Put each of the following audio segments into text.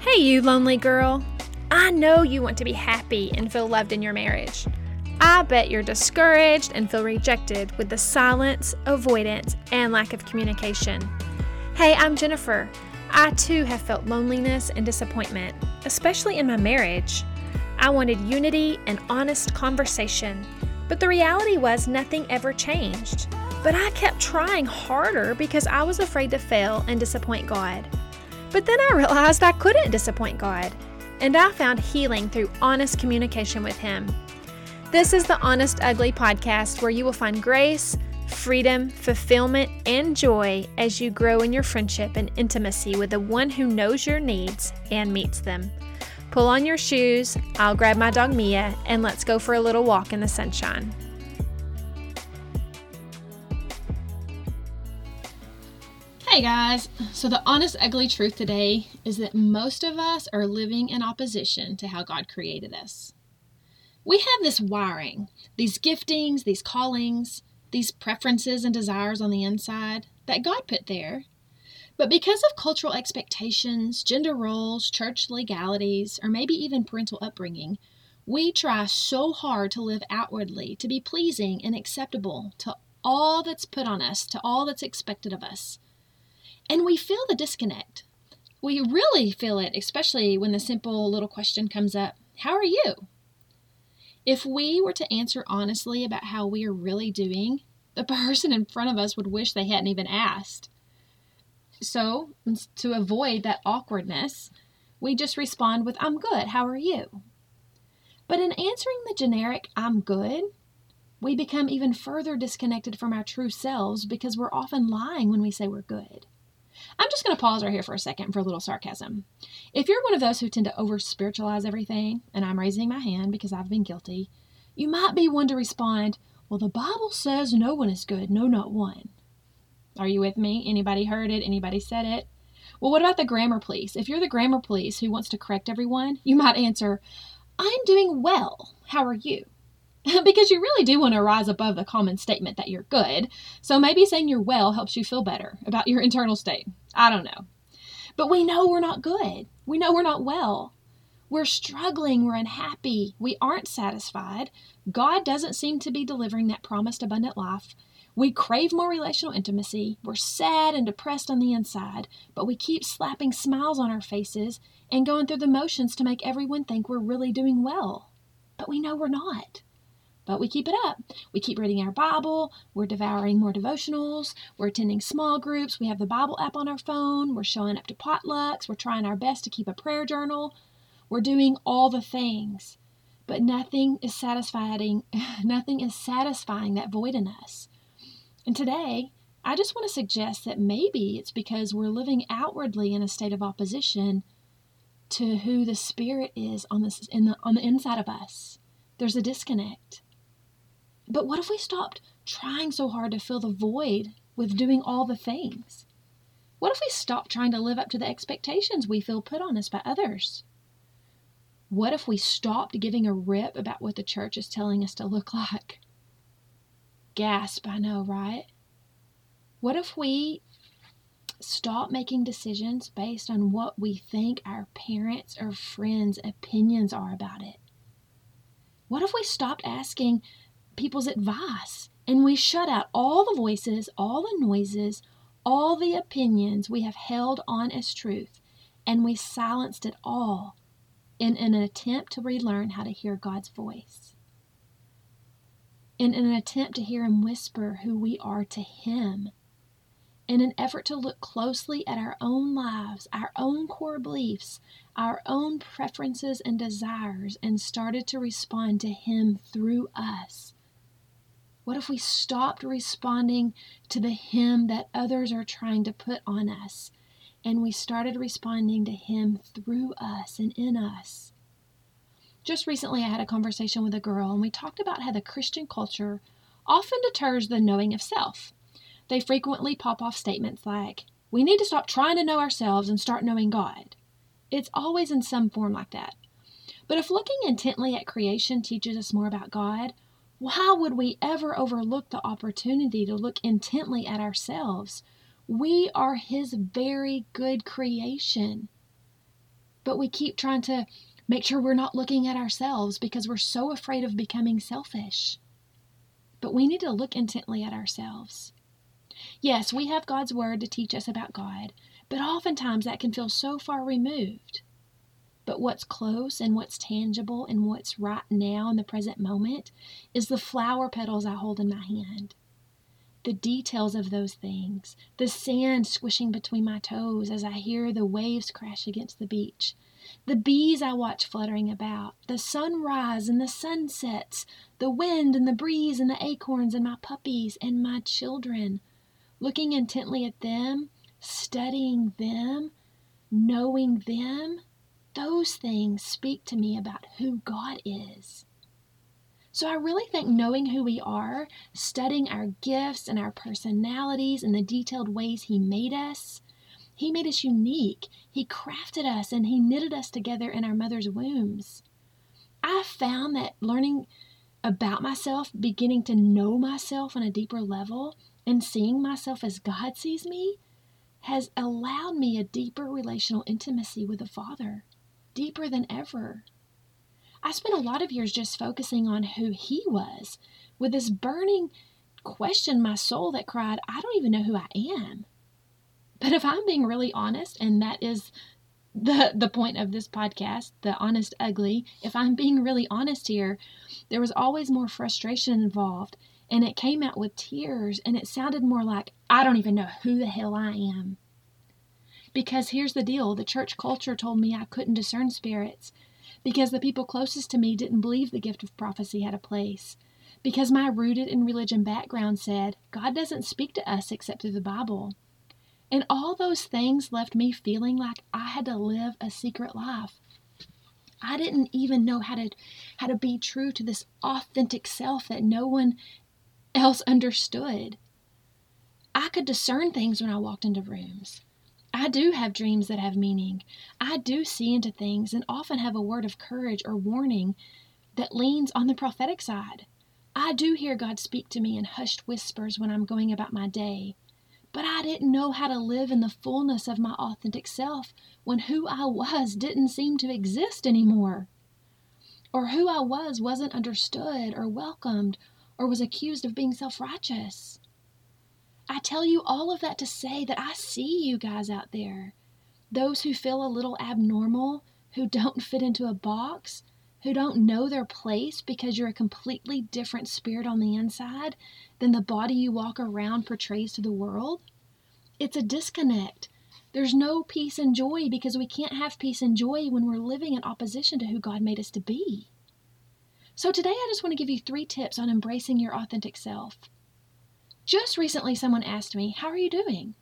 Hey, you lonely girl. I know you want to be happy and feel loved in your marriage. I bet you're discouraged and feel rejected with the silence, avoidance, and lack of communication. Hey, I'm Jennifer. I too have felt loneliness and disappointment, especially in my marriage. I wanted unity and honest conversation, but the reality was nothing ever changed. But I kept trying harder because I was afraid to fail and disappoint God. But then I realized I couldn't disappoint God, and I found healing through honest communication with Him. This is the Honest Ugly podcast where you will find grace, freedom, fulfillment, and joy as you grow in your friendship and intimacy with the one who knows your needs and meets them. Pull on your shoes, I'll grab my dog Mia, and let's go for a little walk in the sunshine. Hey guys! So, the honest, ugly truth today is that most of us are living in opposition to how God created us. We have this wiring, these giftings, these callings, these preferences and desires on the inside that God put there. But because of cultural expectations, gender roles, church legalities, or maybe even parental upbringing, we try so hard to live outwardly, to be pleasing and acceptable to all that's put on us, to all that's expected of us. And we feel the disconnect. We really feel it, especially when the simple little question comes up How are you? If we were to answer honestly about how we are really doing, the person in front of us would wish they hadn't even asked. So, to avoid that awkwardness, we just respond with, I'm good, how are you? But in answering the generic, I'm good, we become even further disconnected from our true selves because we're often lying when we say we're good. I'm just going to pause right here for a second for a little sarcasm. If you're one of those who tend to over spiritualize everything, and I'm raising my hand because I've been guilty, you might be one to respond, Well, the Bible says no one is good, no, not one. Are you with me? Anybody heard it? Anybody said it? Well, what about the grammar police? If you're the grammar police who wants to correct everyone, you might answer, I'm doing well. How are you? because you really do want to rise above the common statement that you're good. So maybe saying you're well helps you feel better about your internal state. I don't know. But we know we're not good. We know we're not well. We're struggling. We're unhappy. We aren't satisfied. God doesn't seem to be delivering that promised abundant life. We crave more relational intimacy. We're sad and depressed on the inside, but we keep slapping smiles on our faces and going through the motions to make everyone think we're really doing well. But we know we're not. But we keep it up. We keep reading our Bible. We're devouring more devotionals. We're attending small groups. We have the Bible app on our phone. We're showing up to potlucks. We're trying our best to keep a prayer journal. We're doing all the things. But nothing is satisfying nothing is satisfying that void in us. And today, I just want to suggest that maybe it's because we're living outwardly in a state of opposition to who the spirit is on this in the on the inside of us. There's a disconnect. But what if we stopped trying so hard to fill the void with doing all the things? What if we stopped trying to live up to the expectations we feel put on us by others? What if we stopped giving a rip about what the church is telling us to look like? Gasp, I know, right? What if we stop making decisions based on what we think our parents or friends' opinions are about it? What if we stopped asking people's advice and we shut out all the voices, all the noises, all the opinions we have held on as truth, and we silenced it all in an attempt to relearn how to hear God's voice. In an attempt to hear Him whisper who we are to Him. In an effort to look closely at our own lives, our own core beliefs, our own preferences and desires, and started to respond to Him through us what if we stopped responding to the him that others are trying to put on us and we started responding to him through us and in us? Just recently, I had a conversation with a girl and we talked about how the Christian culture often deters the knowing of self. They frequently pop off statements like, We need to stop trying to know ourselves and start knowing God. It's always in some form like that. But if looking intently at creation teaches us more about God, why would we ever overlook the opportunity to look intently at ourselves? We are His very good creation. but we keep trying to make sure we're not looking at ourselves because we're so afraid of becoming selfish. But we need to look intently at ourselves. Yes, we have God's Word to teach us about God, but oftentimes that can feel so far removed. But what's close and what's tangible and what's right now in the present moment is the flower petals I hold in my hand. The details of those things, the sand squishing between my toes as I hear the waves crash against the beach, the bees I watch fluttering about, the sunrise and the sunsets, the wind and the breeze and the acorns and my puppies and my children. Looking intently at them, studying them, knowing them, those things speak to me about who God is. So I really think knowing who we are, studying our gifts and our personalities and the detailed ways He made us, He made us unique. He crafted us and He knitted us together in our mother's wombs. I found that learning about myself, beginning to know myself on a deeper level, and seeing myself as God sees me, has allowed me a deeper relational intimacy with the Father, deeper than ever. I spent a lot of years just focusing on who he was, with this burning question in my soul that cried, I don't even know who I am. But if I'm being really honest, and that is the the point of this podcast, the honest ugly, if I'm being really honest here, there was always more frustration involved, and it came out with tears, and it sounded more like I don't even know who the hell I am. Because here's the deal, the church culture told me I couldn't discern spirits because the people closest to me didn't believe the gift of prophecy had a place, because my rooted in religion background said God doesn't speak to us except through the Bible. And all those things left me feeling like I had to live a secret life. I didn't even know how to how to be true to this authentic self that no one else understood. I could discern things when I walked into rooms. I do have dreams that have meaning. I do see into things and often have a word of courage or warning that leans on the prophetic side. I do hear God speak to me in hushed whispers when I'm going about my day. But I didn't know how to live in the fullness of my authentic self when who I was didn't seem to exist anymore. Or who I was wasn't understood or welcomed or was accused of being self righteous. I tell you all of that to say that I see you guys out there. Those who feel a little abnormal, who don't fit into a box, who don't know their place because you're a completely different spirit on the inside than the body you walk around portrays to the world. It's a disconnect. There's no peace and joy because we can't have peace and joy when we're living in opposition to who God made us to be. So, today I just want to give you three tips on embracing your authentic self. Just recently, someone asked me, How are you doing?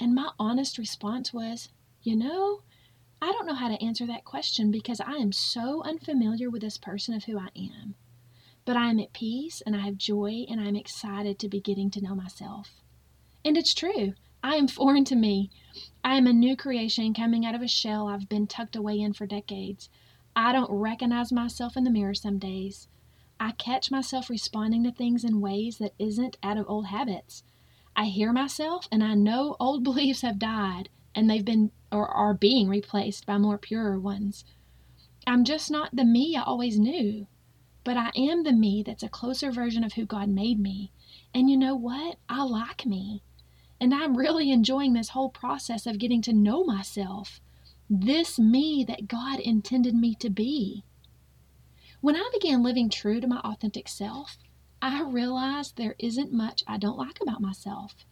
And my honest response was, You know, I don't know how to answer that question because I am so unfamiliar with this person of who I am. But I am at peace and I have joy and I'm excited to be getting to know myself. And it's true. I am foreign to me. I am a new creation coming out of a shell I've been tucked away in for decades. I don't recognize myself in the mirror some days. I catch myself responding to things in ways that isn't out of old habits. I hear myself and I know old beliefs have died and they've been or are being replaced by more purer ones. I'm just not the me I always knew, but I am the me that's a closer version of who God made me. And you know what? I like me. And I'm really enjoying this whole process of getting to know myself. This me that God intended me to be. When I began living true to my authentic self, I realized there isn't much I don't like about myself.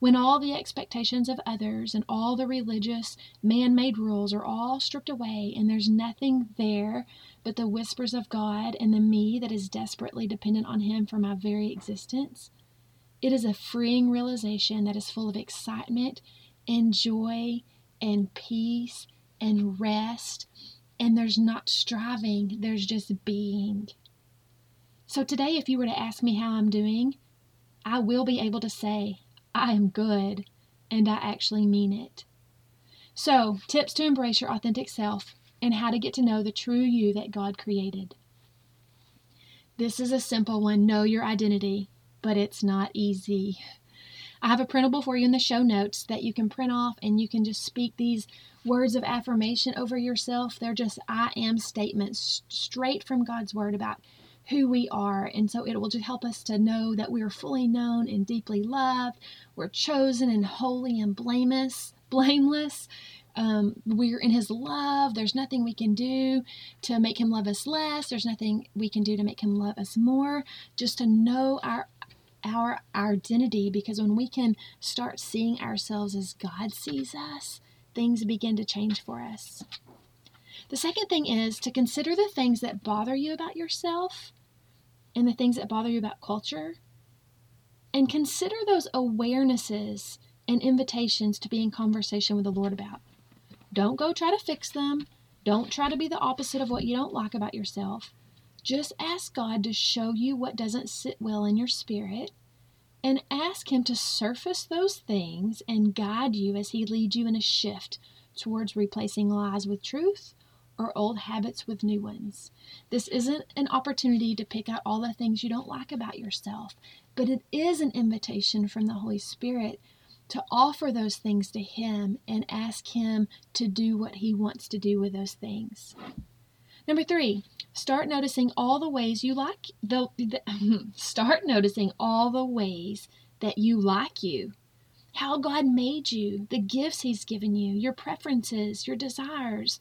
When all the expectations of others and all the religious, man made rules are all stripped away and there's nothing there but the whispers of God and the me that is desperately dependent on Him for my very existence, it is a freeing realization that is full of excitement and joy and peace and rest and there's not striving, there's just being. So today, if you were to ask me how I'm doing, I will be able to say, I am good, and I actually mean it. So, tips to embrace your authentic self and how to get to know the true you that God created. This is a simple one know your identity, but it's not easy. I have a printable for you in the show notes that you can print off and you can just speak these words of affirmation over yourself. They're just I am statements straight from God's word about who we are. And so it will just help us to know that we are fully known and deeply loved. We're chosen and holy and blameless, blameless. Um, we're in his love. There's nothing we can do to make him love us less. There's nothing we can do to make him love us more. Just to know our our identity because when we can start seeing ourselves as God sees us, things begin to change for us. The second thing is to consider the things that bother you about yourself and the things that bother you about culture. And consider those awarenesses and invitations to be in conversation with the Lord about. Don't go try to fix them. Don't try to be the opposite of what you don't like about yourself. Just ask God to show you what doesn't sit well in your spirit and ask Him to surface those things and guide you as He leads you in a shift towards replacing lies with truth or old habits with new ones. This isn't an opportunity to pick out all the things you don't like about yourself, but it is an invitation from the Holy Spirit to offer those things to Him and ask Him to do what He wants to do with those things. Number three, start noticing all the ways you like the, the start noticing all the ways that you like you how God made you, the gifts He's given you, your preferences, your desires,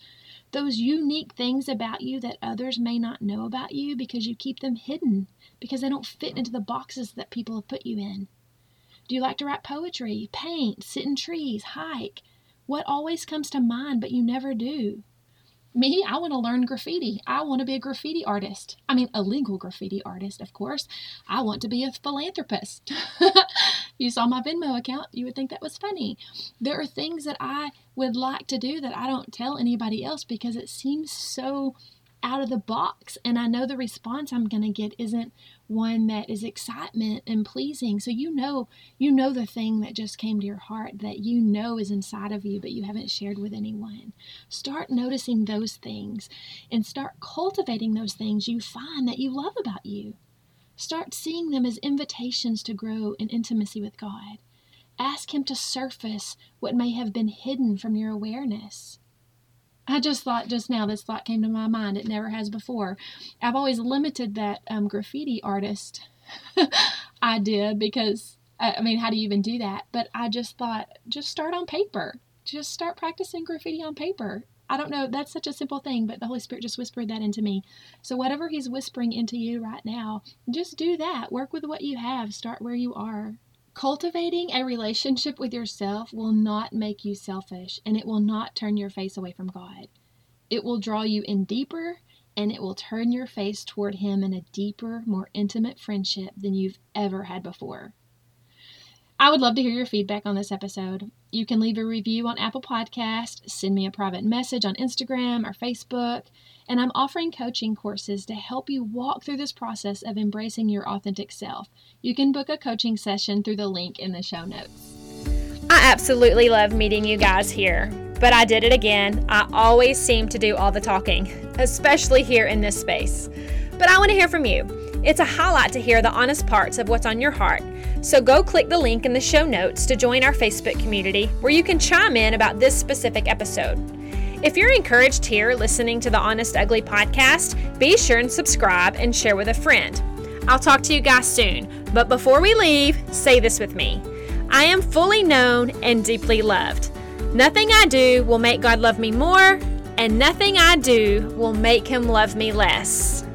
those unique things about you that others may not know about you because you keep them hidden because they don't fit into the boxes that people have put you in. Do you like to write poetry, paint, sit in trees, hike? What always comes to mind but you never do? Me, I want to learn graffiti. I want to be a graffiti artist. I mean, a legal graffiti artist, of course. I want to be a philanthropist. you saw my Venmo account, you would think that was funny. There are things that I would like to do that I don't tell anybody else because it seems so out of the box and I know the response I'm going to get isn't one that is excitement and pleasing. So you know, you know the thing that just came to your heart that you know is inside of you but you haven't shared with anyone. Start noticing those things and start cultivating those things you find that you love about you. Start seeing them as invitations to grow in intimacy with God. Ask Him to surface what may have been hidden from your awareness. I just thought just now this thought came to my mind. It never has before. I've always limited that um, graffiti artist idea because I mean, how do you even do that? But I just thought, just start on paper. Just start practicing graffiti on paper. I don't know, that's such a simple thing, but the Holy Spirit just whispered that into me. So, whatever He's whispering into you right now, just do that. Work with what you have. Start where you are. Cultivating a relationship with yourself will not make you selfish and it will not turn your face away from God. It will draw you in deeper and it will turn your face toward Him in a deeper, more intimate friendship than you've ever had before. I would love to hear your feedback on this episode. You can leave a review on Apple Podcast, send me a private message on Instagram or Facebook, and I'm offering coaching courses to help you walk through this process of embracing your authentic self. You can book a coaching session through the link in the show notes. I absolutely love meeting you guys here, but I did it again. I always seem to do all the talking, especially here in this space. But I want to hear from you. It's a highlight to hear the honest parts of what's on your heart. So go click the link in the show notes to join our Facebook community where you can chime in about this specific episode. If you're encouraged here listening to the Honest Ugly podcast, be sure and subscribe and share with a friend. I'll talk to you guys soon, but before we leave, say this with me I am fully known and deeply loved. Nothing I do will make God love me more, and nothing I do will make him love me less.